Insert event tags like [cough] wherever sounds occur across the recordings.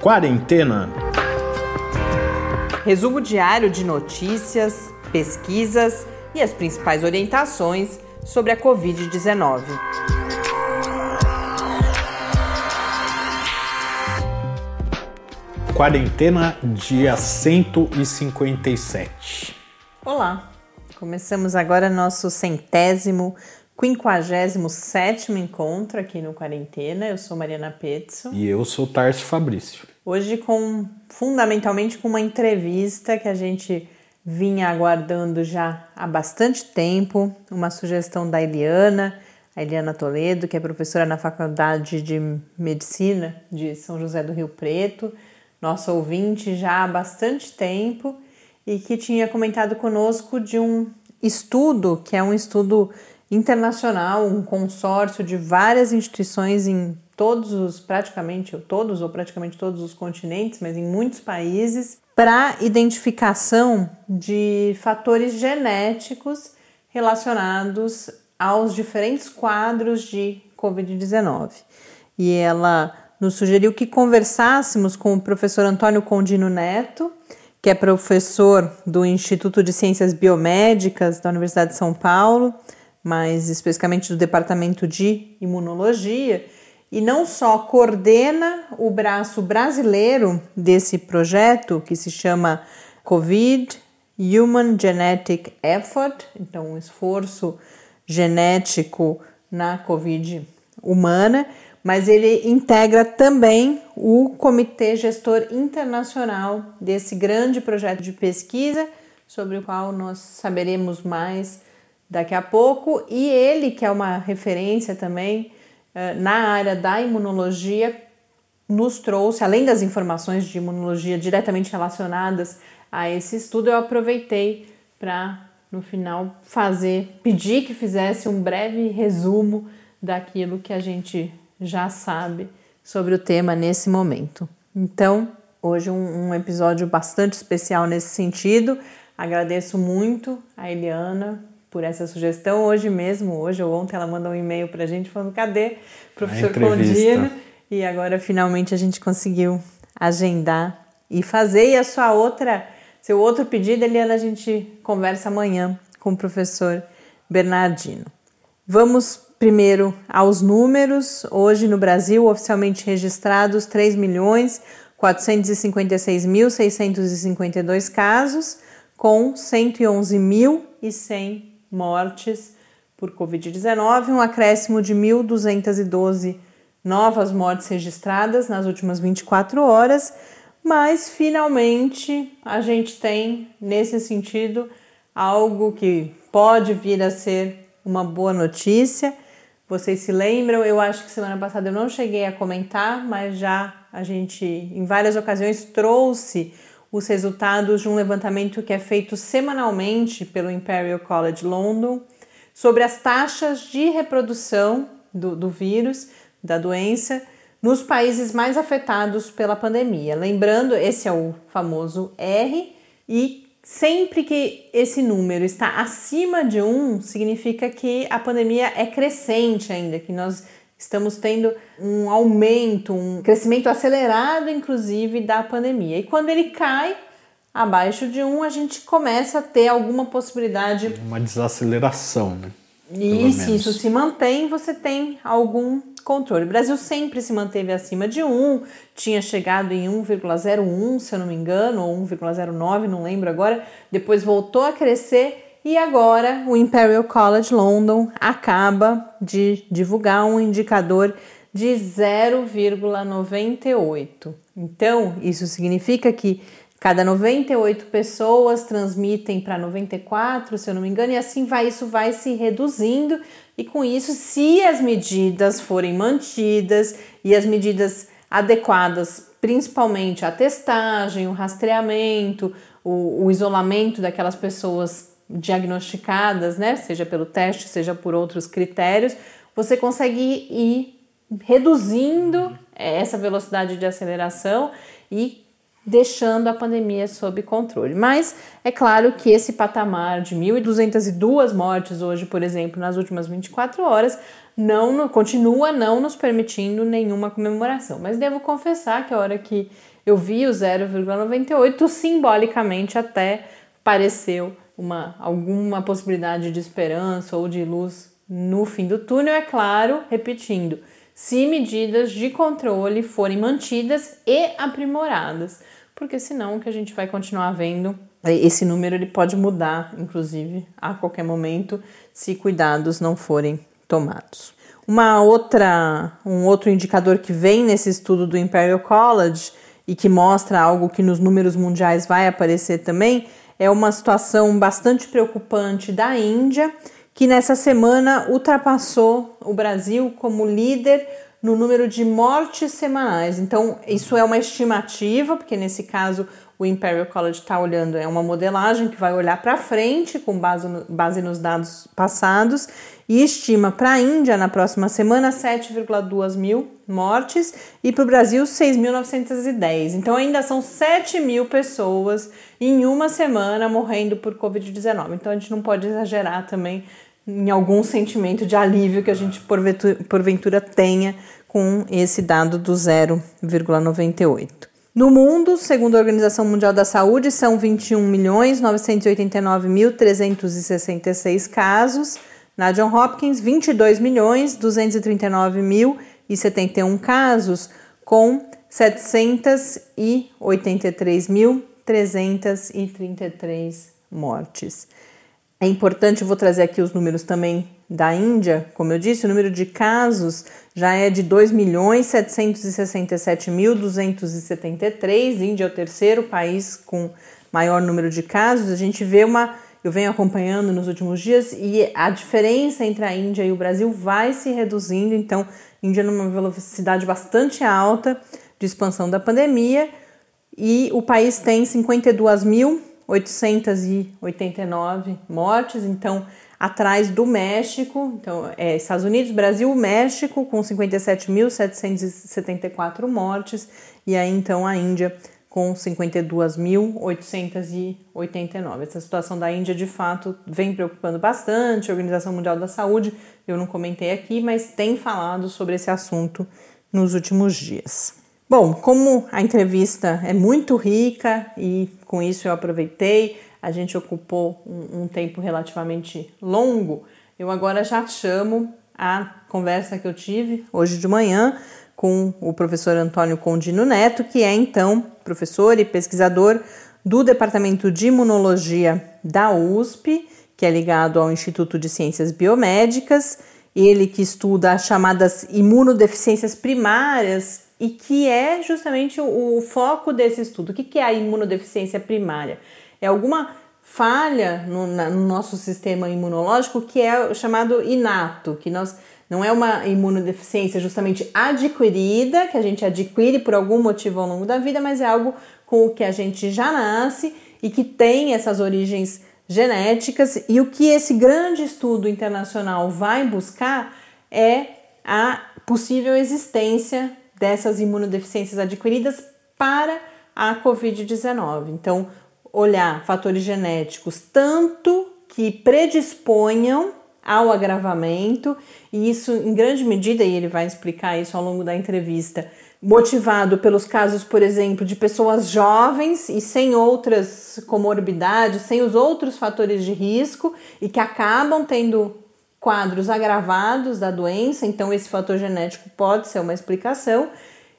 Quarentena. Resumo diário de notícias, pesquisas e as principais orientações sobre a Covid-19. Quarentena, dia 157. Olá, começamos agora nosso centésimo, quinquagésimo sétimo encontro aqui no Quarentena. Eu sou Mariana Petzo. E eu sou Tarso Fabrício. Hoje com, fundamentalmente, com uma entrevista que a gente vinha aguardando já há bastante tempo, uma sugestão da Eliana, a Eliana Toledo, que é professora na Faculdade de Medicina de São José do Rio Preto, nosso ouvinte já há bastante tempo e que tinha comentado conosco de um estudo que é um estudo internacional, um consórcio de várias instituições em todos os, praticamente todos ou praticamente todos os continentes, mas em muitos países, para identificação de fatores genéticos relacionados aos diferentes quadros de Covid-19. E ela nos sugeriu que conversássemos com o professor Antônio Condino Neto, que é professor do Instituto de Ciências Biomédicas da Universidade de São Paulo, mais especificamente do Departamento de Imunologia, e não só coordena o braço brasileiro desse projeto, que se chama COVID Human Genetic Effort, então um esforço genético na Covid humana, mas ele integra também o Comitê Gestor Internacional desse grande projeto de pesquisa, sobre o qual nós saberemos mais daqui a pouco, e ele, que é uma referência também eh, na área da imunologia, nos trouxe, além das informações de imunologia diretamente relacionadas a esse estudo, eu aproveitei para, no final, fazer, pedir que fizesse um breve resumo daquilo que a gente já sabe sobre o tema nesse momento. Então, hoje um, um episódio bastante especial nesse sentido. Agradeço muito a Eliana por essa sugestão. Hoje mesmo, hoje ou ontem, ela mandou um e-mail para a gente falando: cadê professor Condino? E agora finalmente a gente conseguiu agendar e fazer. E a sua outra, seu outro pedido, Eliana, a gente conversa amanhã com o professor Bernardino. Vamos primeiro aos números. Hoje no Brasil, oficialmente registrados 3 milhões 456.652 casos, com 111.100 mortes por Covid-19, um acréscimo de 1.212 novas mortes registradas nas últimas 24 horas, mas finalmente a gente tem, nesse sentido, algo que pode vir a ser uma boa notícia. Vocês se lembram? Eu acho que semana passada eu não cheguei a comentar, mas já a gente em várias ocasiões trouxe os resultados de um levantamento que é feito semanalmente pelo Imperial College London sobre as taxas de reprodução do, do vírus, da doença, nos países mais afetados pela pandemia. Lembrando, esse é o famoso R, e Sempre que esse número está acima de 1, significa que a pandemia é crescente ainda, que nós estamos tendo um aumento, um crescimento acelerado, inclusive, da pandemia. E quando ele cai abaixo de 1, a gente começa a ter alguma possibilidade. Uma desaceleração, né? E se isso se mantém, você tem algum controle. O Brasil sempre se manteve acima de 1, tinha chegado em 1,01, se eu não me engano, ou 1,09, não lembro agora. Depois voltou a crescer e agora o Imperial College London acaba de divulgar um indicador de 0,98. Então, isso significa que Cada 98 pessoas transmitem para 94, se eu não me engano, e assim vai, isso vai se reduzindo. E com isso, se as medidas forem mantidas e as medidas adequadas, principalmente a testagem, o rastreamento, o, o isolamento daquelas pessoas diagnosticadas, né, seja pelo teste, seja por outros critérios, você consegue ir reduzindo essa velocidade de aceleração e deixando a pandemia sob controle. Mas é claro que esse patamar de 1.202 mortes hoje, por exemplo, nas últimas 24 horas, não continua não nos permitindo nenhuma comemoração. Mas devo confessar que a hora que eu vi o 0,98, simbolicamente até pareceu uma alguma possibilidade de esperança ou de luz no fim do túnel, é claro, repetindo, se medidas de controle forem mantidas e aprimoradas, porque senão o que a gente vai continuar vendo, esse número ele pode mudar, inclusive, a qualquer momento, se cuidados não forem tomados. Uma outra, um outro indicador que vem nesse estudo do Imperial College e que mostra algo que nos números mundiais vai aparecer também é uma situação bastante preocupante da Índia, que nessa semana ultrapassou o Brasil como líder no número de mortes semanais. Então, isso é uma estimativa, porque nesse caso o Imperial College está olhando, é uma modelagem que vai olhar para frente com base, no, base nos dados passados e estima para a Índia na próxima semana 7,2 mil mortes e para o Brasil 6.910. Então ainda são 7 mil pessoas em uma semana morrendo por Covid-19. Então a gente não pode exagerar também em algum sentimento de alívio que a gente porventura, porventura tenha com esse dado do 0,98. No mundo, segundo a Organização Mundial da Saúde, são 21.989.366 casos. Na John Hopkins, 22.239.071 casos, com 783.333 mortes. É importante, vou trazer aqui os números também da Índia. Como eu disse, o número de casos já é de 2.767.273. Índia é o terceiro país com maior número de casos. A gente vê uma. Eu venho acompanhando nos últimos dias e a diferença entre a Índia e o Brasil vai se reduzindo. Então, Índia numa velocidade bastante alta de expansão da pandemia e o país tem 52 mil 889 mortes, então atrás do México, então é Estados Unidos, Brasil, México com 57.774 mortes e aí então a Índia com 52.889. Essa situação da Índia de fato vem preocupando bastante. A Organização Mundial da Saúde, eu não comentei aqui, mas tem falado sobre esse assunto nos últimos dias. Bom, como a entrevista é muito rica e com isso eu aproveitei, a gente ocupou um, um tempo relativamente longo, eu agora já chamo a conversa que eu tive hoje de manhã com o professor Antônio Condino Neto, que é então professor e pesquisador do Departamento de Imunologia da USP, que é ligado ao Instituto de Ciências Biomédicas, ele que estuda as chamadas imunodeficiências primárias e que é justamente o, o foco desse estudo. O que, que é a imunodeficiência primária? É alguma falha no, na, no, nosso sistema imunológico que é o chamado inato, que nós não é uma imunodeficiência justamente adquirida, que a gente adquire por algum motivo ao longo da vida, mas é algo com o que a gente já nasce e que tem essas origens genéticas. E o que esse grande estudo internacional vai buscar é a possível existência dessas imunodeficiências adquiridas para a Covid-19. Então, olhar fatores genéticos tanto que predisponham ao agravamento, e isso em grande medida, e ele vai explicar isso ao longo da entrevista, motivado pelos casos, por exemplo, de pessoas jovens e sem outras comorbidades, sem os outros fatores de risco e que acabam tendo quadros agravados da doença, então esse fator genético pode ser uma explicação,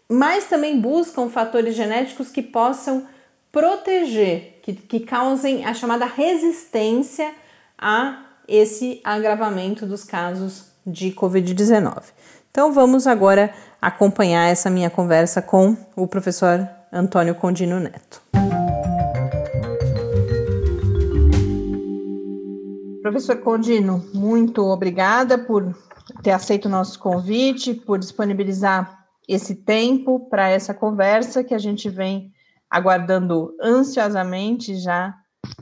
mas também buscam fatores genéticos que possam proteger, que, que causem a chamada resistência a esse agravamento dos casos de Covid-19. Então vamos agora acompanhar essa minha conversa com o professor Antônio Condino Neto. Professor Condino, muito obrigada por ter aceito o nosso convite, por disponibilizar esse tempo para essa conversa que a gente vem aguardando ansiosamente já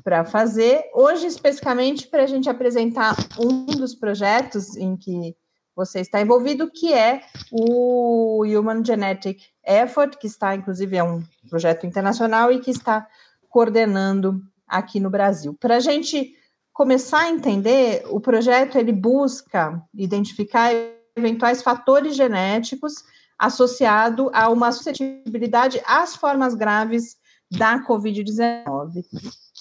para fazer. Hoje, especificamente, para a gente apresentar um dos projetos em que você está envolvido, que é o Human Genetic Effort, que está, inclusive, é um projeto internacional e que está coordenando aqui no Brasil. Para a gente começar a entender, o projeto ele busca identificar eventuais fatores genéticos associado a uma suscetibilidade às formas graves da Covid-19.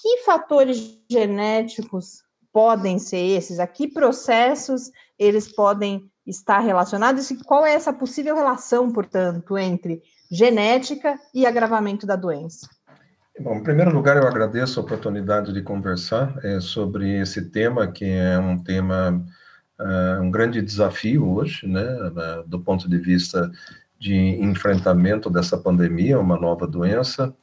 Que fatores genéticos podem ser esses? A que processos eles podem estar relacionados? E qual é essa possível relação, portanto, entre genética e agravamento da doença? Bom, em primeiro lugar, eu agradeço a oportunidade de conversar é, sobre esse tema, que é um tema uh, um grande desafio hoje, né, do ponto de vista de enfrentamento dessa pandemia, uma nova doença.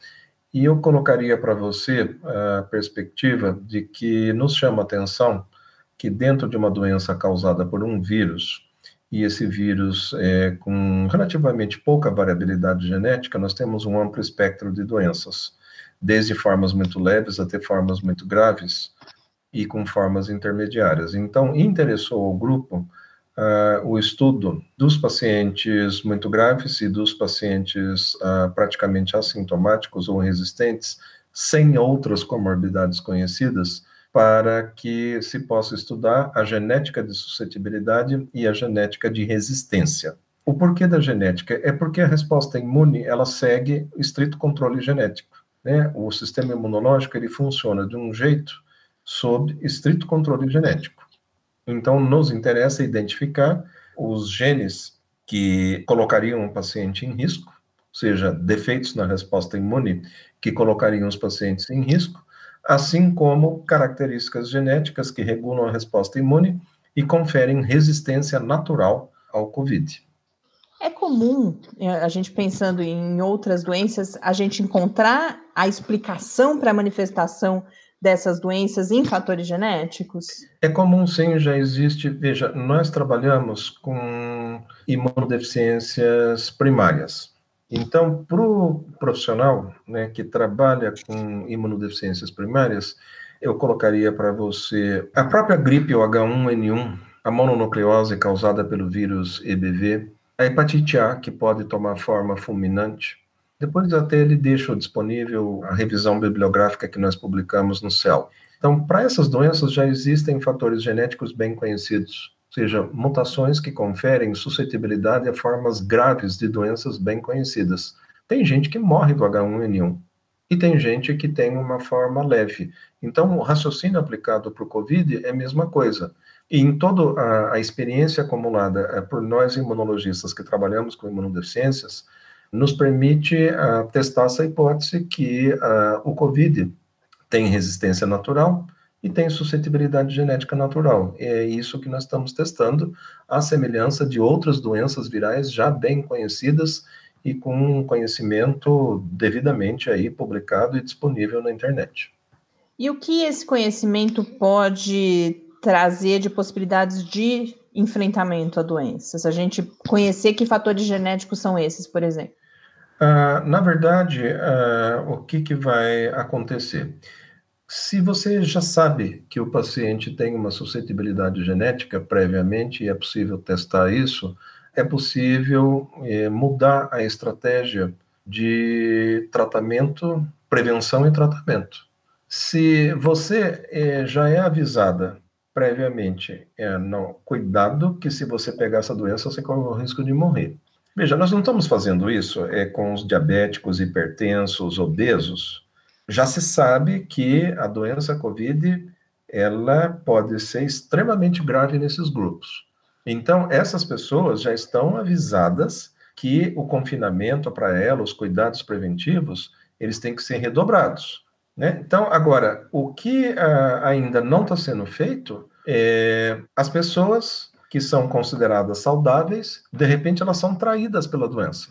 E eu colocaria para você a perspectiva de que nos chama a atenção que dentro de uma doença causada por um vírus, e esse vírus é com relativamente pouca variabilidade genética, nós temos um amplo espectro de doenças, desde formas muito leves até formas muito graves, e com formas intermediárias. Então, interessou ao grupo uh, o estudo dos pacientes muito graves e dos pacientes uh, praticamente assintomáticos ou resistentes, sem outras comorbidades conhecidas, para que se possa estudar a genética de suscetibilidade e a genética de resistência. O porquê da genética? É porque a resposta imune, ela segue estrito controle genético. Né? O sistema imunológico, ele funciona de um jeito sob estrito controle genético. Então, nos interessa identificar os genes que colocariam o paciente em risco, ou seja, defeitos na resposta imune que colocariam os pacientes em risco, assim como características genéticas que regulam a resposta imune e conferem resistência natural ao COVID. É comum, é, a gente pensando em outras doenças, a gente encontrar a explicação para a manifestação dessas doenças em fatores genéticos? É comum sim, já existe. Veja, nós trabalhamos com imunodeficiências primárias. Então, para o profissional né, que trabalha com imunodeficiências primárias, eu colocaria para você a própria gripe, o H1N1, a mononucleose causada pelo vírus EBV, a hepatite A, que pode tomar forma fulminante, depois até ele deixa disponível a revisão bibliográfica que nós publicamos no CEL. Então, para essas doenças já existem fatores genéticos bem conhecidos, ou seja, mutações que conferem suscetibilidade a formas graves de doenças bem conhecidas. Tem gente que morre do H1N1 e tem gente que tem uma forma leve. Então, o raciocínio aplicado para o COVID é a mesma coisa. E em toda a, experiência acumulada é, por nós imunologistas que trabalhamos com imunodeficiências, nos permite uh, testar essa hipótese que uh, o COVID tem resistência natural e tem suscetibilidade genética natural. É isso que nós estamos testando, a semelhança de outras doenças virais já bem conhecidas e com conhecimento devidamente aí publicado e disponível na internet. E o que esse conhecimento pode trazer de possibilidades de enfrentamento a doenças? A gente conhecer que fatores genéticos são esses, por exemplo? Uh, na verdade, uh, o que, que vai acontecer? Se você já sabe que o paciente tem uma suscetibilidade genética previamente e é possível testar isso, é possível eh, mudar a estratégia de tratamento, prevenção e tratamento. Se você eh, já é avisada previamente, é, não, cuidado que se você pegar essa doença, você corre o risco de morrer. Veja, nós não estamos fazendo isso é, com os diabéticos, hipertensos, obesos. Já se sabe que a doença COVID ela pode ser extremamente grave nesses grupos. Então, essas pessoas já estão avisadas que o confinamento para elas, os cuidados preventivos, eles têm que ser redobrados. Né? Então, agora, o que uh, ainda não está sendo feito é as pessoas que são consideradas saudáveis, de repente elas são traídas pela doença.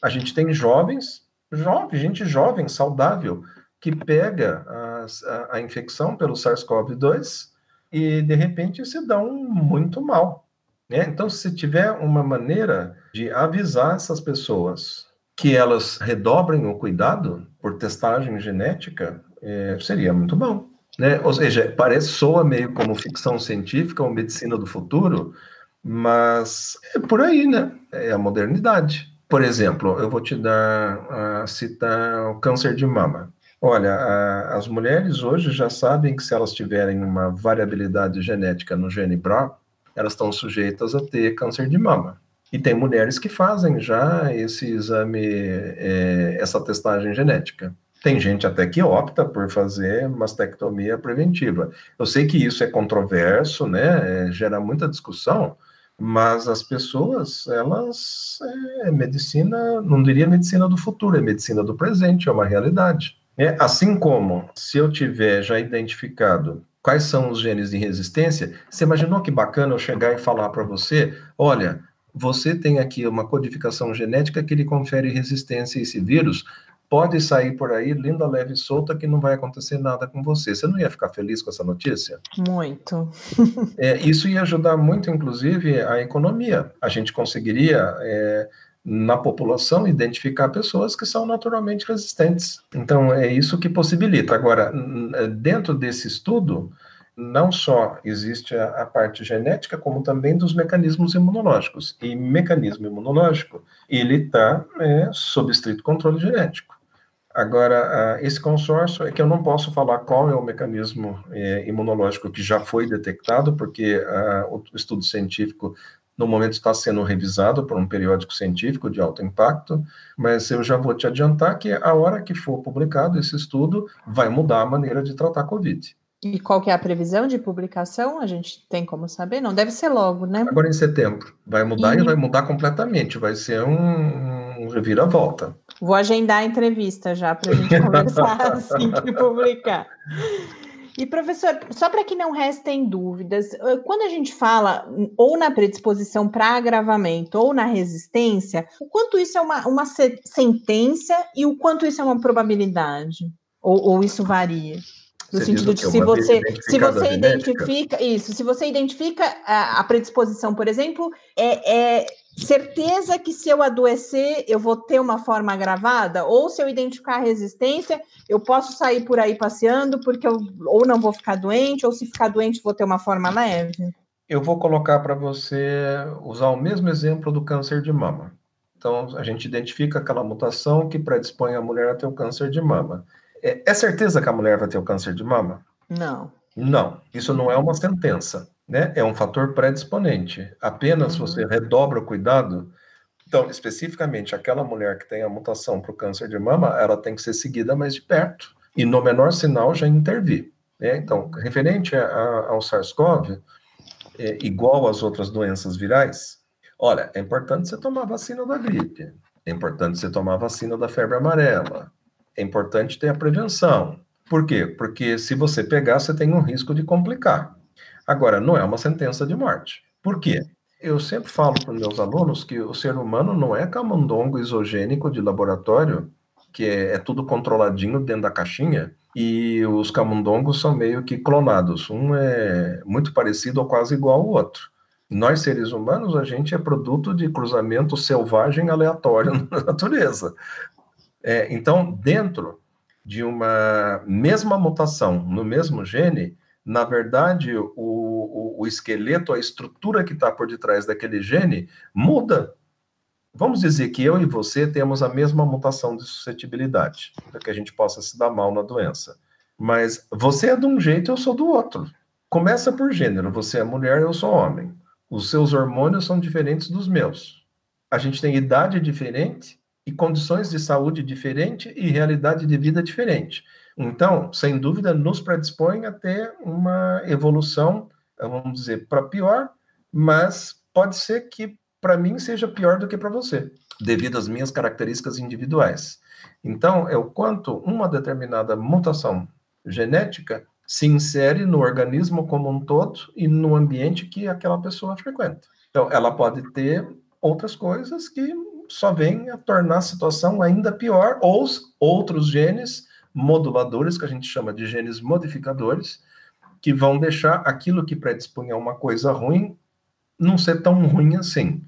A gente tem jovens, jovem, gente jovem, saudável, que pega a, a, a infecção pelo SARS-CoV-2 e de repente se dão muito mal. Né? Então, se tiver uma maneira de avisar essas pessoas que elas redobrem o cuidado por testagem genética, é, seria muito bom. Né? Ou seja, parece, soa meio como ficção científica ou medicina do futuro, Mas é por aí, né? É a modernidade. Por exemplo, eu vou te dar, uh, citar o câncer de mama. Olha, a, as mulheres hoje já sabem que se elas tiverem uma variabilidade genética no gene BRA, elas estão sujeitas a ter câncer de mama. E tem mulheres que fazem já esse exame, é, essa testagem genética. Tem gente até que opta por fazer mastectomia preventiva. Eu sei que isso é controverso, né? É, gera muita discussão, mas as pessoas, elas, é, medicina, não diria medicina do futuro, é medicina do presente, é uma realidade. É, assim como, se eu tiver já identificado quais são os genes de resistência, você imaginou que bacana eu chegar e falar para você, olha, você tem aqui uma codificação genética que lhe confere resistência a esse vírus, pode sair por aí linda, leve e solta que não vai acontecer nada com você. Você não ia ficar feliz com essa notícia? Muito. [laughs] é, isso ia ajudar muito, inclusive, a economia. A gente conseguiria, é, na população, identificar pessoas que são naturalmente resistentes. Então, é isso que possibilita. Agora, dentro desse estudo, não só existe a, a, parte genética, como também dos mecanismos imunológicos. E mecanismo imunológico, ele está é, sob estrito controle genético. Agora, esse consórcio é que eu não posso falar qual é o mecanismo é, imunológico que já foi detectado, porque o estudo científico, no momento, está sendo revisado por um periódico científico de alto impacto, mas eu já vou te adiantar que a hora que for publicado esse estudo, vai mudar a maneira de tratar a Covid. E qual que é a previsão de publicação? A gente tem como saber? Não deve ser logo, né? Agora em setembro. Vai mudar e, e vai mudar completamente. Vai ser um, um reviravolta. Vou agendar a entrevista já para a gente [laughs] conversar assim que publicar. E, professor, só para que não restem dúvidas, quando a gente fala ou na predisposição para agravamento ou na resistência, o quanto isso é uma, uma sentença e o quanto isso é uma probabilidade? Ou, ou isso varia? No sentido de se você, se você identifica isso, se você identifica a, a predisposição, por exemplo, é, é, certeza que se eu adoecer eu vou ter uma forma agravada, ou se eu identificar a resistência, eu posso sair por aí passeando porque eu ou não vou ficar doente, ou se ficar doente vou ter uma forma leve. Eu vou colocar para você usar o mesmo exemplo do câncer de mama. Então, a gente identifica aquela mutação que predispõe a mulher a ter o câncer de mama. É, é certeza que a mulher vai ter o câncer de mama? Não. Não, isso não é uma sentença, né? É um fator predisponente. Apenas uhum. você redobra o cuidado. Então, especificamente, aquela mulher que tem a mutação para o câncer de mama, ela tem que ser seguida mais de perto. E no menor sinal já intervir. Né? Então, referente a, a, ao SARS-CoV, é, igual às outras doenças virais, olha, é importante você tomar vacina da gripe, é importante você tomar vacina da febre amarela, é importante ter a prevenção. Por quê? Porque se você pegar, você tem um risco de complicar. Agora, não é uma sentença de morte. Por quê? Eu sempre falo para os meus alunos que o ser humano não é camundongo isogênico de laboratório, que é, é tudo controladinho dentro da caixinha, e os camundongos são meio que clonados. Um é muito parecido ou quase igual ao outro. Nós, seres humanos, a gente é produto de cruzamento selvagem aleatório [laughs] na natureza. É, então, dentro de uma mesma mutação no mesmo gene, na verdade, o, o, o esqueleto, a estrutura que está por detrás daquele gene muda. Vamos dizer que eu e você temos a mesma mutação de suscetibilidade, para que a gente possa se dar mal na doença. Mas você é de um jeito, eu sou do outro. Começa por gênero, você é mulher, eu sou homem. Os seus hormônios são diferentes dos meus. A gente tem idade diferente, e condições de saúde diferente e realidade de vida diferente. Então, sem dúvida, nos predispõe a ter uma evolução, vamos dizer, para pior, mas pode ser que para mim seja pior do que para você, devido às minhas características individuais. Então, é o quanto uma determinada mutação genética se insere no organismo como um todo e no ambiente que aquela pessoa frequenta. Então, ela pode ter outras coisas que só vem a tornar a situação ainda pior, ou outros genes moduladores, que a gente chama de genes modificadores, que vão deixar aquilo que predispunha uma coisa ruim não ser tão ruim assim.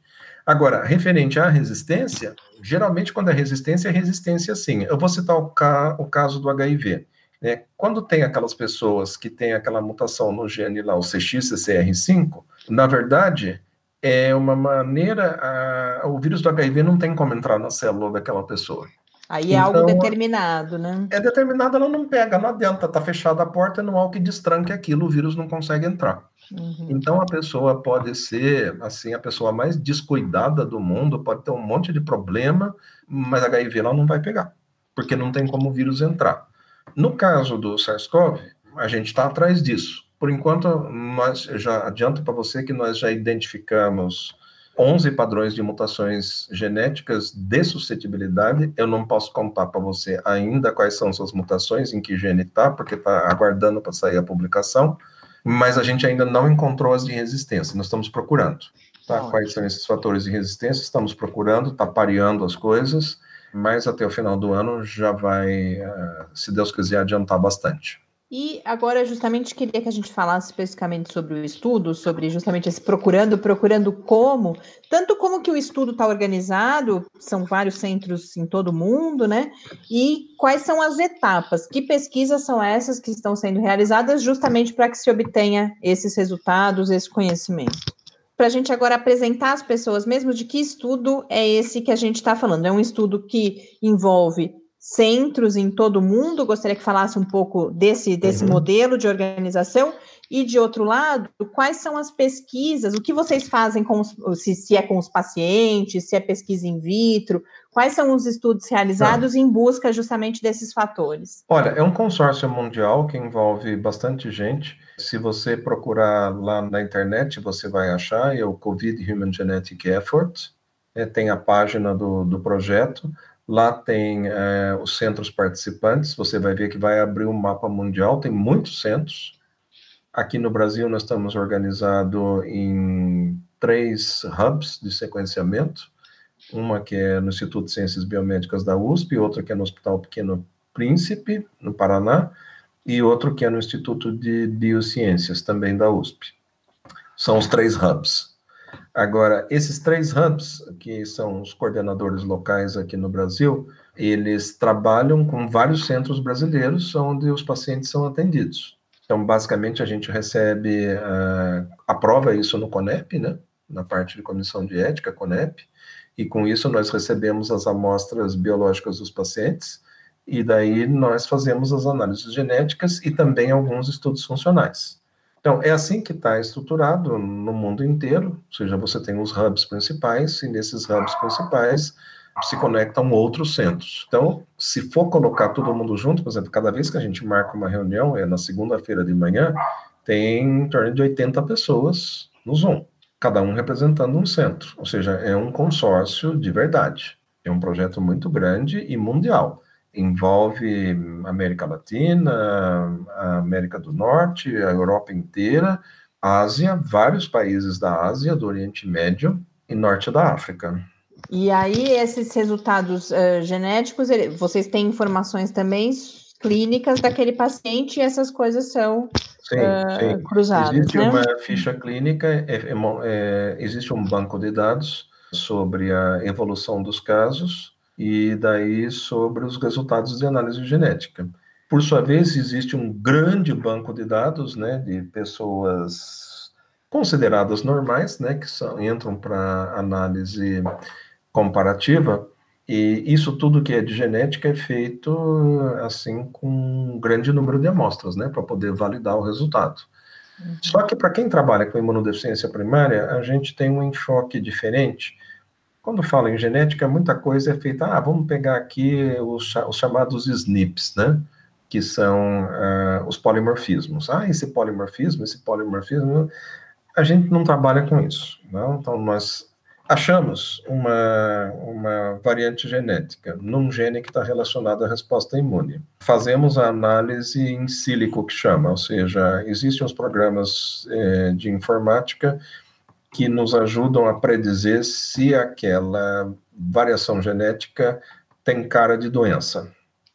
Agora, referente à resistência, geralmente quando é resistência, é resistência sim. Eu vou citar o, ca o caso do HIV. Né? Quando tem aquelas pessoas que têm aquela mutação no gene lá, o CX, CCR5, na verdade, é uma maneira. A, o vírus do HIV não tem como entrar na célula daquela pessoa. Aí é então, algo determinado, né? É determinado, ela não pega, não adianta, tá fechada a porta, não há o que destranque aquilo, o vírus não consegue entrar. Uhum. Então a pessoa pode ser, assim, a pessoa mais descuidada do mundo, pode ter um monte de problema, mas HIV ela não vai pegar, porque não tem como o vírus entrar. No caso do SARS-CoV, a gente está atrás disso. Por enquanto, nós já adianto para você que nós já identificamos 11 padrões de mutações genéticas de suscetibilidade. Eu não posso contar para você ainda quais são suas mutações, em que gene está, porque está aguardando para sair a publicação, mas a gente ainda não encontrou as de resistência, nós estamos procurando. Tá? Quais são esses fatores de resistência? Estamos procurando, está pareando as coisas, mas até o final do ano já vai, eh, se Deus quiser, adiantar bastante. E agora, justamente, queria que a gente falasse especificamente sobre o estudo, sobre justamente esse procurando, procurando como, tanto como que o estudo está organizado, são vários centros em todo o mundo, né? E quais são as etapas, que pesquisas são essas que estão sendo realizadas justamente para que se obtenha esses resultados, esse conhecimento. Para a gente agora apresentar às pessoas mesmo de que estudo é esse que a gente está falando. É um estudo que envolve centros em todo o mundo. Gostaria que falasse um pouco desse, desse uhum. modelo de organização. E, de outro lado, quais são as pesquisas, o que vocês fazem com os, se, se é com os pacientes, se é pesquisa in vitro, quais são os estudos realizados em busca justamente desses fatores? Olha, é um consórcio mundial que envolve bastante gente. Se você procurar lá na internet, você vai achar, é o COVID Human Genetic Effort, é, tem a página do, do projeto. Lá tem é, os centros participantes, você vai ver que vai abrir um mapa mundial, tem muitos centros. Aqui no Brasil, nós estamos organizados em três hubs de sequenciamento. Uma que é no Instituto de Ciências Biomédicas da USP, outra que é no Hospital Pequeno Príncipe, no Paraná, e outro que é no Instituto de Biociências, também da USP. São os três hubs. Agora, esses três hubs, que são os coordenadores locais aqui no Brasil, eles trabalham com vários centros brasileiros onde os pacientes são atendidos. Então, basicamente, a gente recebe, uh, aprova isso no CONEP, né? na parte de comissão de ética, CONEP, e com isso nós recebemos as amostras biológicas dos pacientes, e daí nós fazemos as análises genéticas e também alguns estudos funcionais. Então, é assim que está estruturado no mundo inteiro, ou seja, você tem os hubs principais, e nesses hubs principais se conectam outros centros. Então, se for colocar todo mundo junto, por exemplo, cada vez que a gente marca uma reunião, é na segunda-feira de manhã, tem em torno de 80 pessoas no Zoom, cada um representando um centro, ou seja, é um consórcio de verdade. É um projeto muito grande e mundial envolve América Latina, América do Norte, a Europa inteira, Ásia, vários países da Ásia, do Oriente Médio e Norte da África. E aí, esses resultados uh, genéticos, vocês têm informações também clínicas daquele paciente e essas coisas são sim, uh, sim. cruzadas. Existe né? uma ficha clínica, é, é, é, existe um banco de dados sobre a evolução dos casos, e daí sobre os resultados de análise genética. Por sua vez, existe um grande banco de dados, né, de pessoas consideradas normais, né, que são, entram para análise comparativa, e isso tudo que é de genética é feito assim com um grande número de amostras, né, para poder validar o resultado. Uhum. Só que para quem trabalha com imunodeficiência primária, a gente tem um enfoque diferente, quando fala em genética, muita coisa é feita, ah, vamos pegar aqui os, os chamados SNPs, né? Que são uh, os polimorfismos. Ah, esse polimorfismo, esse polimorfismo, a gente não trabalha com isso. Não? Então, nós achamos uma, uma variante genética num gene que está relacionado à resposta imune. Fazemos a análise em sílico, que chama, ou seja, existem os programas eh, de informática que nos ajudam a predizer se aquela variação genética tem cara de doença.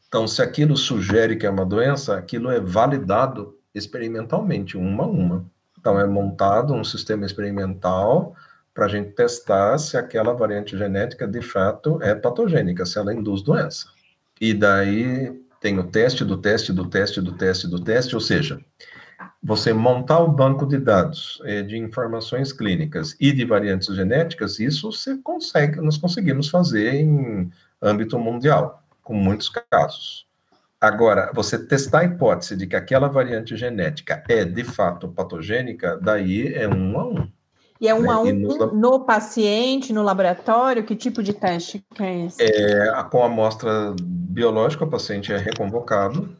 Então, se aquilo sugere que é uma doença, aquilo é validado experimentalmente, uma a uma. Então, é montado um sistema experimental para a gente testar se aquela variante genética de fato é patogênica, se ela induz doença. E daí tem o teste do teste do teste do teste do teste, ou seja, você montar o banco de dados é, de informações clínicas e de variantes genéticas, isso você consegue, nós conseguimos fazer em âmbito mundial, com muitos casos. Agora, você testar a hipótese de que aquela variante genética é de fato patogênica, daí é um a um. E é um né? a um nos... no paciente, no laboratório? Que tipo de teste que é esse? É, com a amostra biológica, o paciente é reconvocado,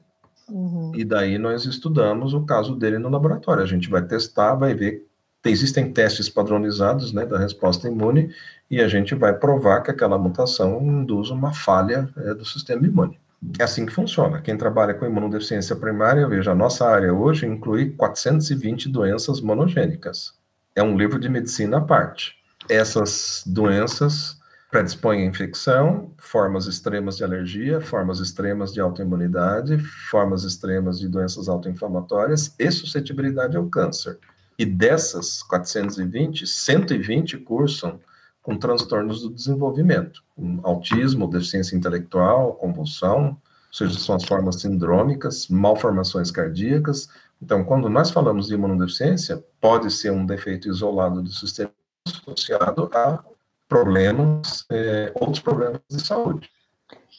Uhum. E daí nós estudamos o caso dele no laboratório. A gente vai testar, vai ver. Existem testes padronizados né, da resposta imune e a gente vai provar que aquela mutação induz uma falha é, do sistema imune. É assim que funciona. Quem trabalha com imunodeficiência primária, veja, a nossa área hoje inclui 420 doenças monogênicas. É um livro de medicina à parte. Essas doenças predispõe à infecção, formas extremas de alergia, formas extremas de autoimunidade, formas extremas de doenças autoinflamatórias e suscetibilidade ao câncer. E dessas 420, 120 cursam com transtornos do desenvolvimento, com autismo, deficiência intelectual, convulsão, ou seja, são as formas sindrômicas, malformações cardíacas. Então, quando nós falamos de imunodeficiência, pode ser um defeito isolado do sistema associado a problemas, é, outros problemas de saúde.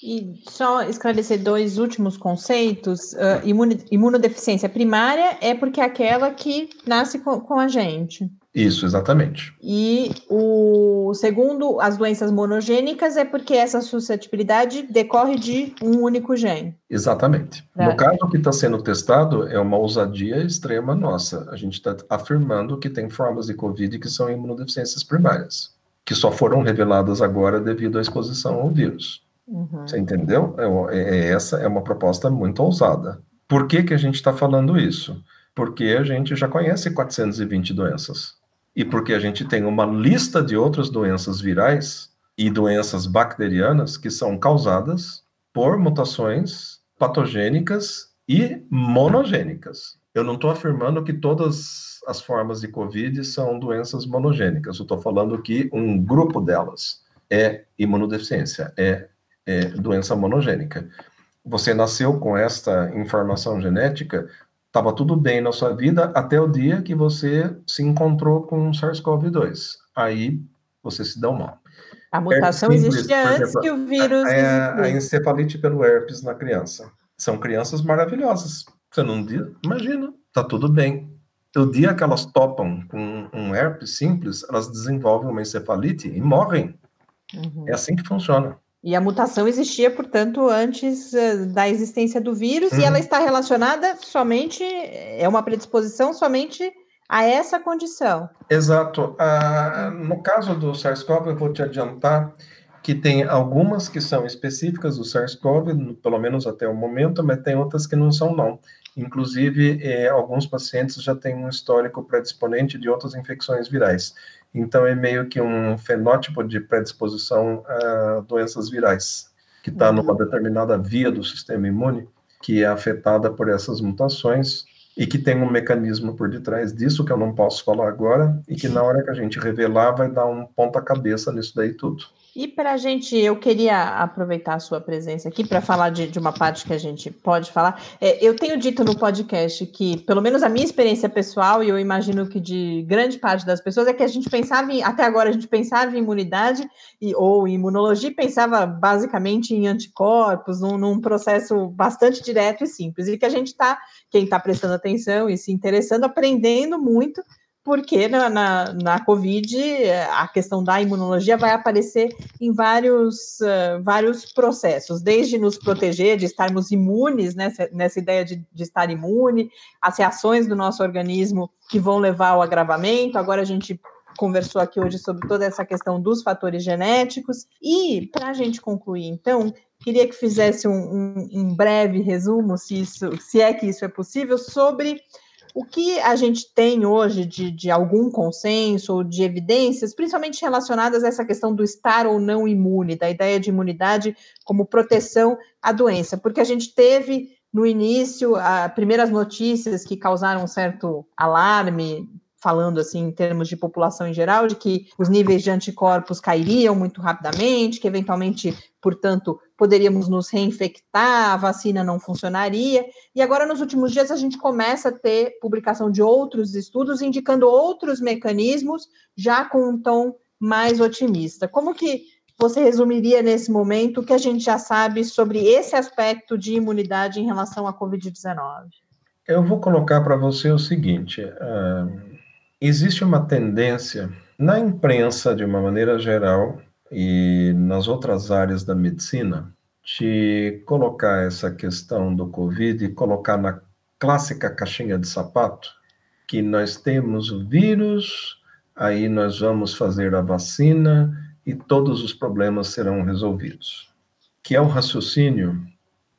E só esclarecer dois últimos conceitos. Uh, imunodeficiência primária é porque é aquela que nasce com, com, a gente. Isso, exatamente. E o segundo, as doenças monogênicas, é porque essa suscetibilidade decorre de um único gene. Exatamente. É. No caso que está sendo testado, é uma ousadia extrema nossa. A gente está afirmando que tem formas de Covid que são imunodeficiências primárias que só foram reveladas agora devido à exposição ao vírus. Uhum. Você entendeu? É, é, é, essa é uma proposta muito ousada. Por que, que a gente está falando isso? Porque a gente já conhece 420 doenças. E porque a gente tem uma lista de outras doenças virais e doenças bacterianas que são causadas por mutações patogênicas e monogênicas. Eu não estou afirmando que todas as formas de Covid são doenças monogênicas. Eu estou falando que um grupo delas é imunodeficiência, é, é doença monogênica. Você nasceu com esta informação genética, estava tudo bem na sua vida até o dia que você se encontrou com SARS-CoV-2. Aí você se deu mal. A mutação herpes existia antes exemplo, que o vírus. A, a, encefalite pelo herpes na criança. São crianças maravilhosas. Você não diz, imagina, tá tudo bem o dia que elas topam com um herpes simples, elas desenvolvem uma encefalite e morrem. Uhum. É assim que funciona. E a mutação existia, portanto, antes uh, da existência do vírus, uhum. e ela está relacionada somente, é uma predisposição somente a essa condição. Exato. Uh, no caso do SARS-CoV, eu vou te adiantar que tem algumas que são específicas do SARS-CoV, pelo menos até o momento, mas tem outras que não são, não. Inclusive, eh, alguns pacientes já têm um histórico predisponente de outras infecções virais. Então, é meio que um fenótipo de predisposição a doenças virais, que está uhum. numa determinada via do sistema imune, que é afetada por essas mutações e que tem um mecanismo por detrás disso que eu não posso falar agora e que na hora que a gente revelar vai dar um ponta cabeça nisso daí tudo. E para a gente, eu queria aproveitar a sua presença aqui para falar de, de, uma parte que a gente pode falar. É, eu tenho dito no podcast que, pelo menos a minha experiência pessoal, e eu imagino que de grande parte das pessoas, é que a gente pensava em, até agora, a gente pensava em imunidade e, ou imunologia, pensava basicamente em anticorpos, num, num processo bastante direto e simples, e que a gente está, quem está prestando atenção e se interessando, aprendendo muito porque na, na, na, Covid a questão da imunologia vai aparecer em vários, uh, vários processos, desde nos proteger, de estarmos imunes, nessa, nessa ideia de, de estar imune, as reações do nosso organismo que vão levar ao agravamento. Agora a gente conversou aqui hoje sobre toda essa questão dos fatores genéticos. E, para a gente concluir, então, queria que fizesse um, um, um breve resumo, se, isso, se é que isso é possível, sobre o que a gente tem hoje de, de algum consenso ou de evidências, principalmente relacionadas a essa questão do estar ou não imune, da ideia de imunidade como proteção à doença, porque a gente teve no início as primeiras notícias que causaram um certo alarme, falando assim em termos de população em geral, de que os níveis de anticorpos cairiam muito rapidamente, que eventualmente, portanto, poderíamos nos reinfectar, a vacina não funcionaria. E agora, nos últimos dias, a gente começa a ter publicação de outros estudos indicando outros mecanismos, já com um tom mais otimista. Como que você resumiria nesse momento o que a gente já sabe sobre esse aspecto de imunidade em relação à Covid-19? Eu vou colocar para você o seguinte: uh, existe uma tendência na imprensa, de uma maneira geral, e nas outras áreas da medicina, de colocar essa questão do Covid e colocar na clássica caixinha de sapato, que nós temos o vírus, aí nós vamos fazer a vacina e todos os problemas serão resolvidos. Que é o raciocínio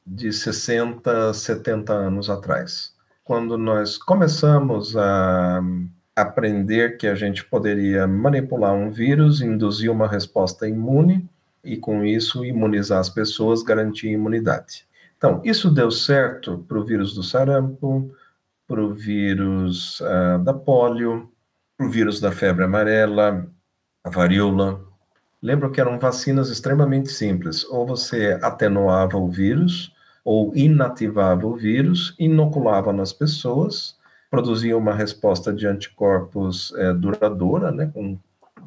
de 60, 70 anos atrás. Quando nós começamos a aprender que a gente poderia manipular um vírus, induzir uma resposta imune e, com isso, imunizar as pessoas, garantir imunidade. Então, isso deu certo para o vírus do sarampo, para o vírus uh, da polio, para o vírus da febre amarela, a varíola. Lembro que eram vacinas extremamente simples. Ou você atenuava o vírus, ou inativava o vírus, inoculava nas pessoas, produzia uma resposta de anticorpos é, duradoura, né? Com,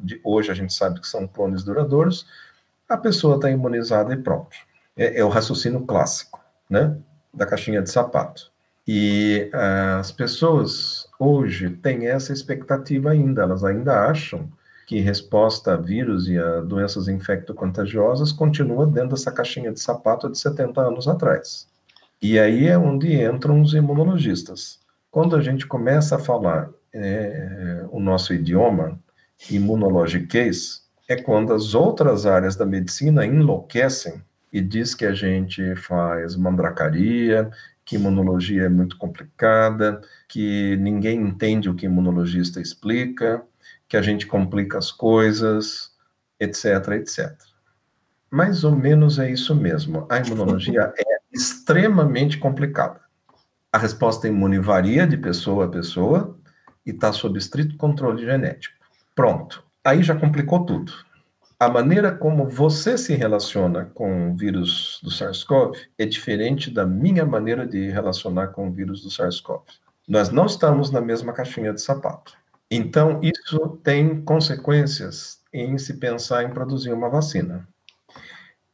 de, hoje a gente sabe que são clones duradouros, a pessoa está imunizada e pronto. É, é, o raciocínio clássico, né? Da caixinha de sapato. E uh, as pessoas hoje têm essa expectativa ainda, elas ainda acham que resposta a vírus e a doenças infecto-contagiosas continua dentro dessa caixinha de sapato de 70 anos atrás. E aí é onde entram os imunologistas. Quando a gente começa a falar é, o nosso idioma, imunologiquez, é quando as outras áreas da medicina enlouquecem e diz que a gente faz mandracaria, que imunologia é muito complicada, que ninguém entende o que imunologista explica, que a gente complica as coisas, etc, etc. Mais ou menos é isso mesmo. A imunologia é extremamente complicada. A resposta imune varia de pessoa a pessoa e está sob estrito controle genético. Pronto. Aí já complicou tudo. A maneira como você se relaciona com o vírus do SARS-CoV é diferente da minha maneira de relacionar com o vírus do SARS-CoV. Nós não estamos na mesma caixinha de sapato. Então, isso tem consequências em se pensar em produzir uma vacina.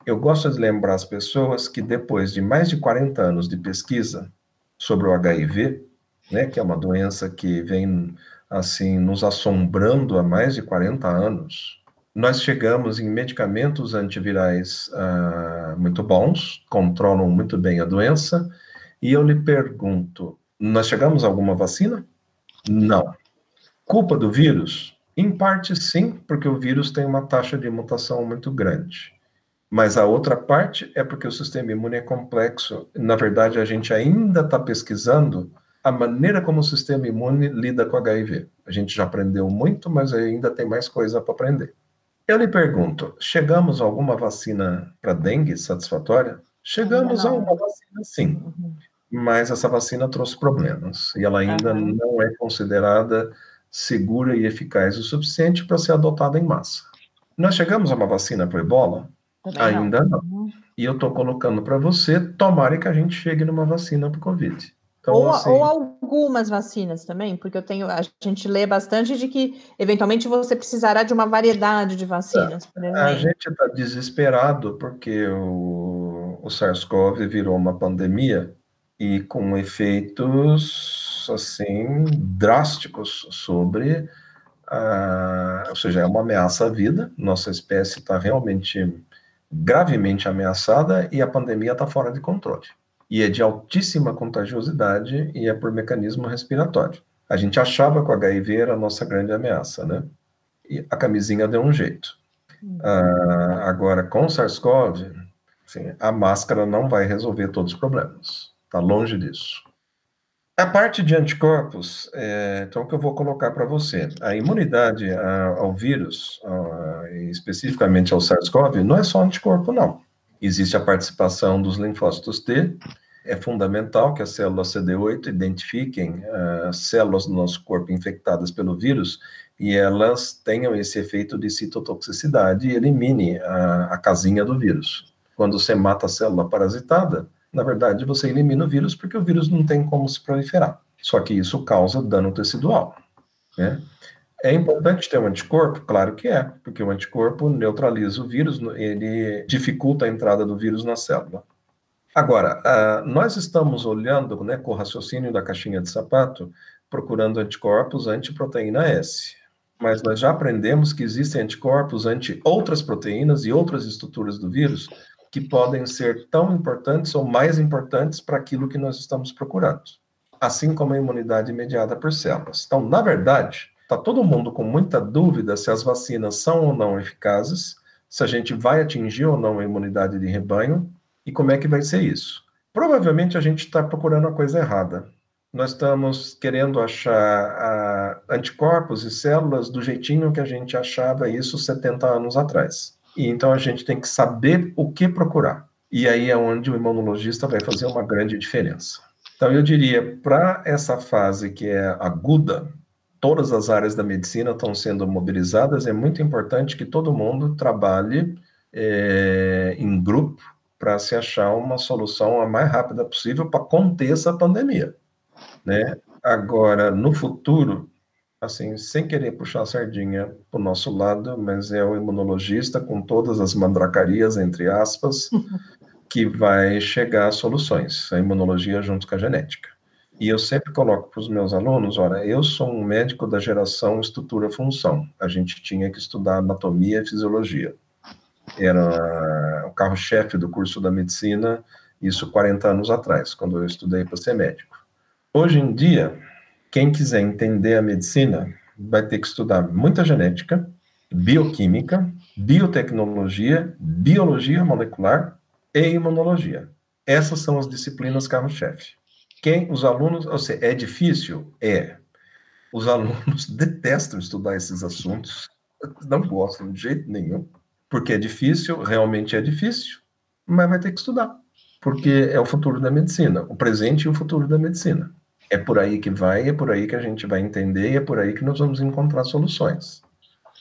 Eu gosto de lembrar as pessoas que depois de mais de 40 anos de pesquisa, sobre o HIV, né, que é uma doença que vem assim nos assombrando há mais de 40 anos. Nós chegamos em medicamentos antivirais uh, muito bons, controlam muito bem a doença, e eu lhe pergunto: nós chegamos a alguma vacina? Não. Culpa do vírus? Em parte, sim, porque o vírus tem uma taxa de mutação muito grande. Mas a outra parte é porque o sistema imune é complexo. Na verdade, a gente ainda está pesquisando a maneira como o sistema imune lida com HIV. A gente já aprendeu muito, mas ainda tem mais coisa para aprender. Eu lhe pergunto: chegamos a alguma vacina para dengue satisfatória? Chegamos a uma vacina, sim. Uhum. Mas essa vacina trouxe problemas e ela ainda não é considerada segura e eficaz o suficiente para ser adotada em massa. Nós chegamos a uma vacina para ebola? Ainda não. não. E eu estou colocando para você, tomara que a gente chegue numa vacina para o Covid. Então, ou, assim, ou, algumas vacinas também, porque eu tenho, a gente lê bastante de que eventualmente você precisará de uma variedade de vacinas. É, a gente está desesperado porque o, o SARS-CoV virou uma pandemia e com efeitos assim drásticos sobre, a, ou seja, é uma ameaça à vida. Nossa espécie está realmente gravemente ameaçada e a pandemia está fora de controle. E é de altíssima contagiosidade e é por mecanismo respiratório. A gente achava que o HIV era a nossa grande ameaça, né? E a camisinha deu um jeito. Ah, agora, com o SARS-CoV, assim, a máscara não vai resolver todos os problemas. Está longe disso. A parte de anticorpos, é, então, que eu vou colocar para você? A imunidade ao vírus, especificamente ao SARS-CoV, não é só anticorpo, não. Existe a participação dos linfócitos T, é fundamental que as células CD8 identifiquem uh, células do nosso corpo infectadas pelo vírus e elas tenham esse efeito de citotoxicidade e elimine a, a casinha do vírus. Quando você mata a célula parasitada, na verdade você elimina o vírus porque o vírus não tem como se proliferar. Só que isso causa dano tecidual. Né? É importante ter um anticorpo? Claro que é, porque o anticorpo neutraliza o vírus, ele dificulta a entrada do vírus na célula. Agora, uh, nós estamos olhando né, com o raciocínio da caixinha de sapato, procurando anticorpos anti-proteína S. Mas nós já aprendemos que existem anticorpos anti outras proteínas e outras estruturas do vírus que podem ser tão importantes ou mais importantes para aquilo que nós estamos procurando, assim como a imunidade mediada por células. Então, na verdade, Está todo mundo com muita dúvida se as vacinas são ou não eficazes, se a gente vai atingir ou não a imunidade de rebanho e como é que vai ser isso. Provavelmente a gente está procurando a coisa errada. Nós estamos querendo achar uh, anticorpos e células do jeitinho que a gente achava isso 70 anos atrás. E então a gente tem que saber o que procurar. E aí é onde o imunologista vai fazer uma grande diferença. Então eu diria, para essa fase que é aguda, todas as áreas da medicina estão sendo mobilizadas, é muito importante que todo mundo trabalhe é, em grupo para se achar uma solução a mais rápida possível para conter essa pandemia, né? Agora, no futuro, assim, sem querer puxar a sardinha para o nosso lado, mas é o imunologista com todas as mandracarias, entre aspas, [laughs] que vai chegar a soluções, a imunologia junto com a genética. E eu sempre coloco para os meus alunos, olha, eu sou um médico da geração estrutura-função. A gente tinha que estudar anatomia e fisiologia. Era o carro-chefe do curso da medicina, isso 40 anos atrás, quando eu estudei para ser médico. Hoje em dia, quem quiser entender a medicina vai ter que estudar muita genética, bioquímica, biotecnologia, biologia molecular e imunologia. Essas são as disciplinas carro-chefe. Quem os alunos, ou seja, é difícil? É. Os alunos [laughs] detestam estudar esses assuntos, não gostam de jeito nenhum, porque é difícil, realmente é difícil, mas vai ter que estudar, porque é o futuro da medicina, o presente e o futuro da medicina. É por aí que vai, é por aí que a gente vai entender, é por aí que nós vamos encontrar soluções.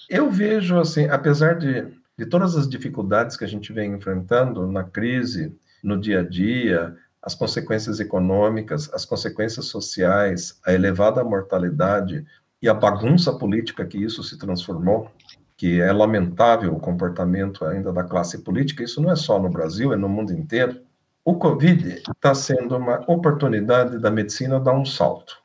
Eu vejo, assim, apesar de, de todas as dificuldades que a gente vem enfrentando na crise, no dia a dia, as consequências econômicas, as consequências sociais, a elevada mortalidade e a bagunça política que isso se transformou, que é lamentável o comportamento ainda da classe política, isso não é só no Brasil, é no mundo inteiro. O Covid está sendo uma oportunidade da medicina dar um salto.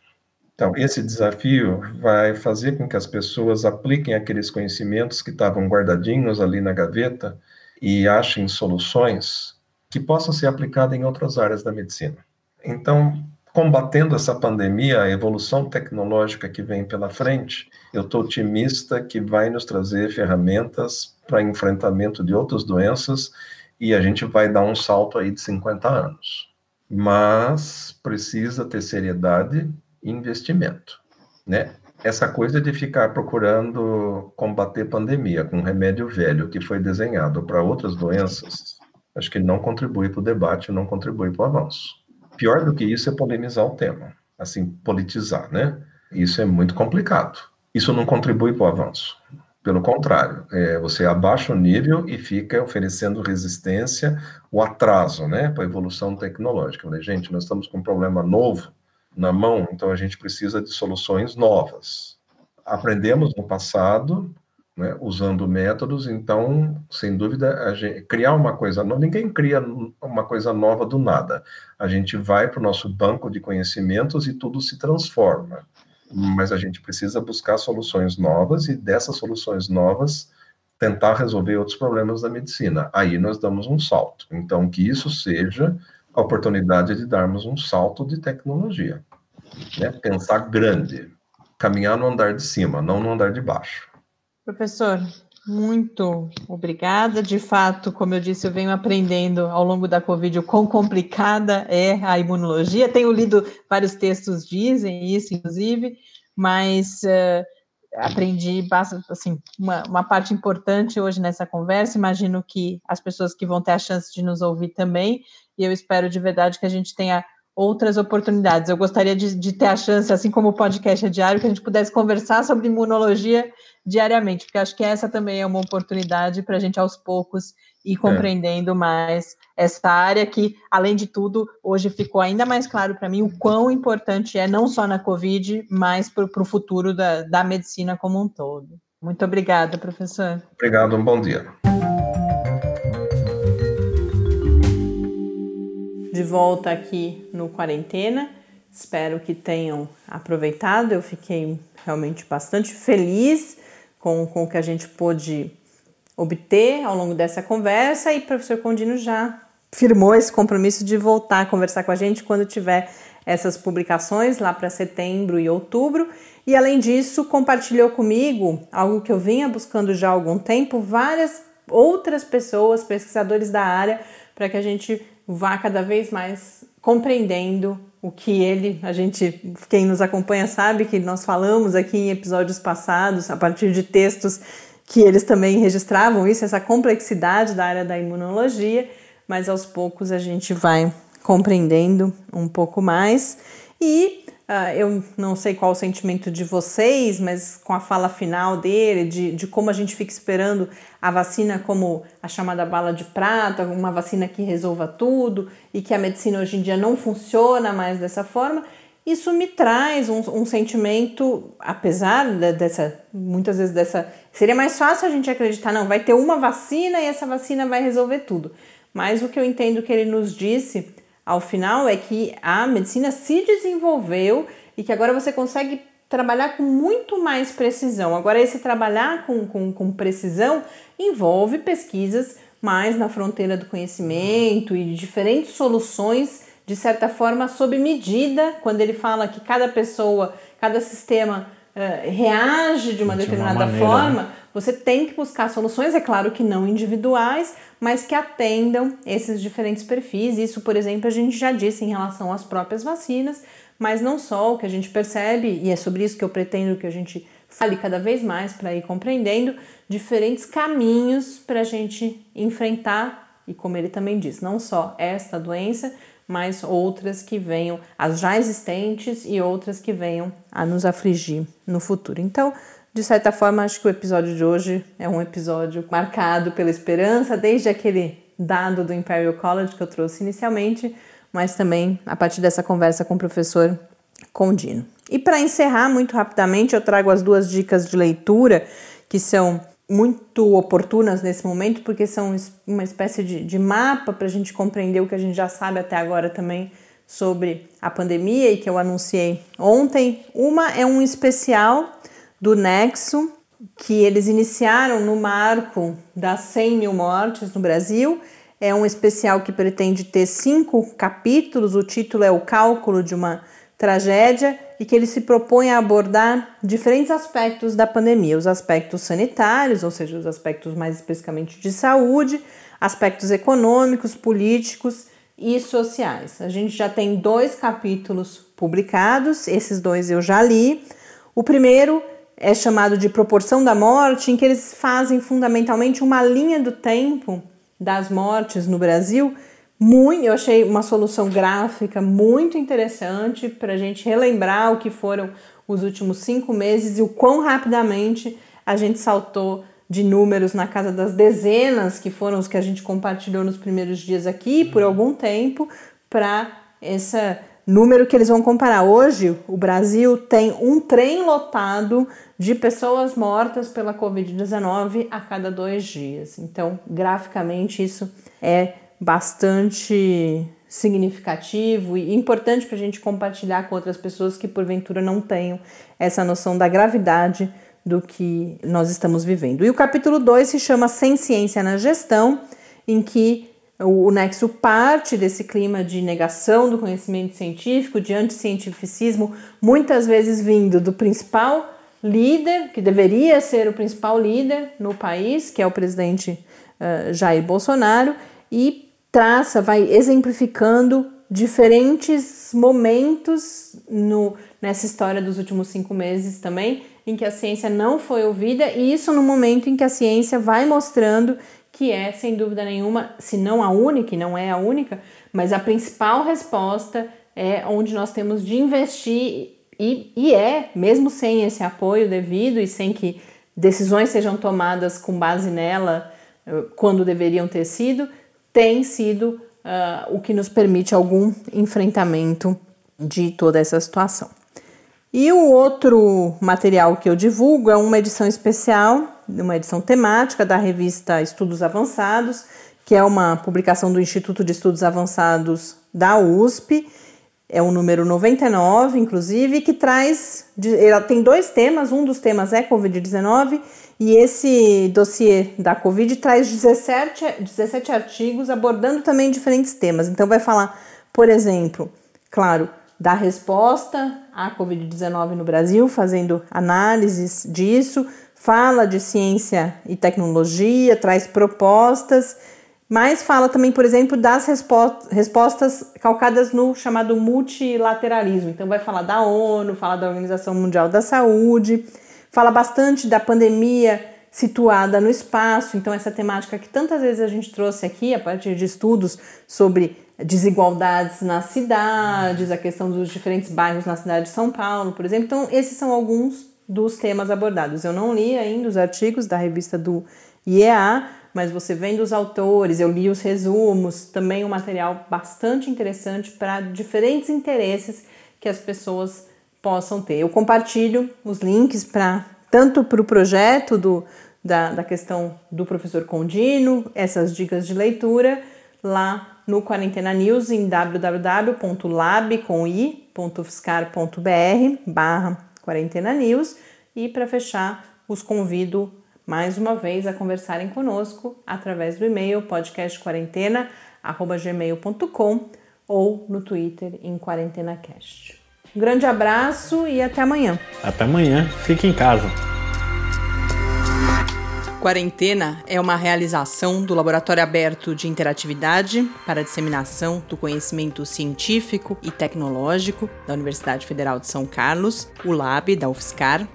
Então, esse desafio vai fazer com que as pessoas apliquem aqueles conhecimentos que estavam guardadinhos ali na gaveta e achem soluções que possam ser aplicadas em outras áreas da medicina. Então, combatendo essa pandemia, a evolução tecnológica que vem pela frente, eu estou otimista que vai nos trazer ferramentas para enfrentamento de outras doenças e a gente vai dar um salto aí de 50 anos. Mas precisa ter seriedade e investimento, né? Essa coisa de ficar procurando combater pandemia com um remédio velho que foi desenhado para outras doenças, acho que não contribui para o debate, não contribui para o avanço. Pior do que isso é polemizar o tema, assim, politizar, né? Isso é muito complicado. Isso não contribui para o avanço. Pelo contrário, é, você abaixa o nível e fica oferecendo resistência, o atraso, né, para a evolução tecnológica. falei, gente, nós estamos com um problema novo na mão, então a gente precisa de soluções novas. Aprendemos no passado, né, usando métodos, então, sem dúvida, gente, criar uma coisa nova, ninguém cria uma coisa nova do nada. A gente vai para o nosso banco de conhecimentos e tudo se transforma. Mas a gente precisa buscar soluções novas e dessas soluções novas tentar resolver outros problemas da medicina. Aí nós damos um salto. Então, que isso seja a oportunidade de darmos um salto de tecnologia. Né? Pensar grande, caminhar no andar de cima, não no andar de baixo. Professor, muito obrigada. De fato, como eu disse, eu venho aprendendo ao longo da Covid o quão complicada é a imunologia. Tenho lido vários textos dizem isso, inclusive, mas uh, aprendi assim, uma, uma parte importante hoje nessa conversa. Imagino que as pessoas que vão ter a chance de nos ouvir também, e eu espero de verdade que a gente tenha outras oportunidades. Eu gostaria de, de, ter a chance, assim como o podcast é diário, que a gente pudesse conversar sobre imunologia diariamente, porque acho que essa também é uma oportunidade para a gente, aos poucos, ir compreendendo é. mais essa área que, além de tudo, hoje ficou ainda mais claro para mim o quão importante é, não só na Covid, mas para o futuro da, da medicina como um todo. Muito obrigada, professor. Obrigado, um bom dia. de volta aqui no Quarentena. Espero que tenham aproveitado. Eu fiquei realmente bastante feliz com, com o que a gente pôde obter ao longo dessa conversa e o professor Condino já firmou esse compromisso de voltar a conversar com a gente quando tiver essas publicações lá para setembro e outubro. E além disso, compartilhou comigo algo que eu vinha buscando já há algum tempo, várias outras pessoas, pesquisadores da área, para que a gente vá cada vez mais compreendendo o que ele, a gente, quem nos acompanha sabe que nós falamos aqui em episódios passados, a partir de textos que eles também registravam isso, essa complexidade da área da imunologia, mas aos poucos a gente vai compreendendo um pouco mais. E Uh, eu não sei qual o sentimento de vocês, mas com a fala final dele, de, de como a gente fica esperando a vacina como a chamada bala de prata, uma vacina que resolva tudo e que a medicina hoje em dia não funciona mais dessa forma, isso me traz um, um sentimento, apesar de, dessa, muitas vezes dessa. Seria mais fácil a gente acreditar, não, vai ter uma vacina e essa vacina vai resolver tudo. Mas o que eu entendo que ele nos disse ao final é que a medicina se desenvolveu e que agora você consegue trabalhar com muito mais precisão. Agora, esse trabalhar com, com, com precisão envolve pesquisas mais na fronteira do conhecimento e diferentes soluções, de certa forma, sob medida, quando ele fala que cada pessoa, cada sistema uh, reage de uma de determinada uma maneira, forma. Né? Você tem que buscar soluções, é claro que não individuais, mas que atendam esses diferentes perfis. Isso, por exemplo, a gente já disse em relação às próprias vacinas, mas não só, o que a gente percebe, e é sobre isso que eu pretendo que a gente fale cada vez mais para ir compreendendo diferentes caminhos para a gente enfrentar, e como ele também diz, não só esta doença, mas outras que venham, as já existentes e outras que venham a nos afligir no futuro. Então, de certa forma, acho que o episódio de hoje é um episódio marcado pela esperança, desde aquele dado do Imperial College que eu trouxe inicialmente, mas também a partir dessa conversa com o professor Condino. E para encerrar muito rapidamente, eu trago as duas dicas de leitura que são muito oportunas nesse momento, porque são uma espécie de, de mapa para a gente compreender o que a gente já sabe até agora também sobre a pandemia e que eu anunciei ontem. Uma é um especial do Nexo, que eles iniciaram no marco das 100 mil mortes no Brasil. É um especial que pretende ter cinco capítulos, o título é O Cálculo de uma Tragédia, e que ele se propõe a abordar diferentes aspectos da pandemia: os aspectos sanitários, ou seja, os aspectos mais especificamente de saúde, aspectos econômicos, políticos e sociais. A gente já tem dois capítulos publicados, esses dois eu já li. O primeiro é chamado de Proporção da Morte, em que eles fazem fundamentalmente uma linha do tempo das mortes no Brasil. Muito, eu achei uma solução gráfica muito interessante para a gente relembrar o que foram os últimos cinco meses e o quão rapidamente a gente saltou de números na casa das dezenas, que foram os que a gente compartilhou nos primeiros dias aqui por algum tempo, para essa número que eles vão comparar. Hoje, o Brasil tem um trem lotado de pessoas mortas pela Covid-19 a cada dois dias. Então, graficamente, isso é bastante significativo e importante para a gente compartilhar com outras pessoas que, porventura, não tenham essa noção da gravidade do que nós estamos vivendo. E o capítulo 2 se chama Sem Ciência na Gestão, em que o Nexo parte desse clima de negação do conhecimento científico, de anticientificismo, muitas vezes vindo do principal líder, que deveria ser o principal líder no país, que é o presidente uh, Jair Bolsonaro, e traça, vai exemplificando diferentes momentos no, nessa história dos últimos cinco meses também, em que a ciência não foi ouvida, e isso no momento em que a ciência vai mostrando que é, sem dúvida nenhuma, se não a única, e não é a única, mas a principal resposta é onde nós temos de investir, e, e é, mesmo sem esse apoio devido e sem que decisões sejam tomadas com base nela eh, quando deveriam ter sido, tem sido uh, o que nos permite algum enfrentamento de toda essa situação. E o outro material que eu divulgo é uma edição especial, uma edição temática da revista Estudos Avançados, que é uma publicação do Instituto de Estudos Avançados da USP. É o número 99, inclusive, que traz. Ela tem dois temas, um dos temas é Covid-19 e esse dossiê da Covid traz 17, 17 artigos abordando também diferentes temas. Então, vai falar, por exemplo, claro, da resposta à Covid-19 no Brasil, fazendo análises disso, fala de ciência e tecnologia, traz propostas, mas fala também, por exemplo, das respostas calcadas no chamado multilateralismo. Então, vai falar da ONU, fala da Organização Mundial da Saúde, fala bastante da pandemia situada no espaço. Então, essa temática que tantas vezes a gente trouxe aqui a partir de estudos sobre desigualdades nas cidades, a questão dos diferentes bairros na cidade de São Paulo, por exemplo. Então, esses são alguns dos temas abordados. Eu não li ainda os artigos da revista do IEA, mas você vendo os autores, eu li os resumos, também um material bastante interessante para diferentes interesses que as pessoas possam ter. Eu compartilho os links para tanto para o projeto do, da, da questão do professor Condino, essas dicas de leitura, lá no Quarentena News em www.lab.ufscar.br barra Quarentena News e para fechar os convido mais uma vez a conversarem conosco através do e-mail podcastquarentena@gmail.com ou no Twitter em QuarentenaCast. Um grande abraço e até amanhã. Até amanhã. Fique em casa. Quarentena é uma realização do Laboratório Aberto de Interatividade para a Disseminação do Conhecimento Científico e Tecnológico da Universidade Federal de São Carlos, o LAB da UFSCar,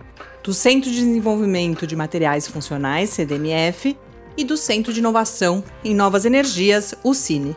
do Centro de Desenvolvimento de Materiais Funcionais, CDMF, e do Centro de Inovação em Novas Energias, o CINE.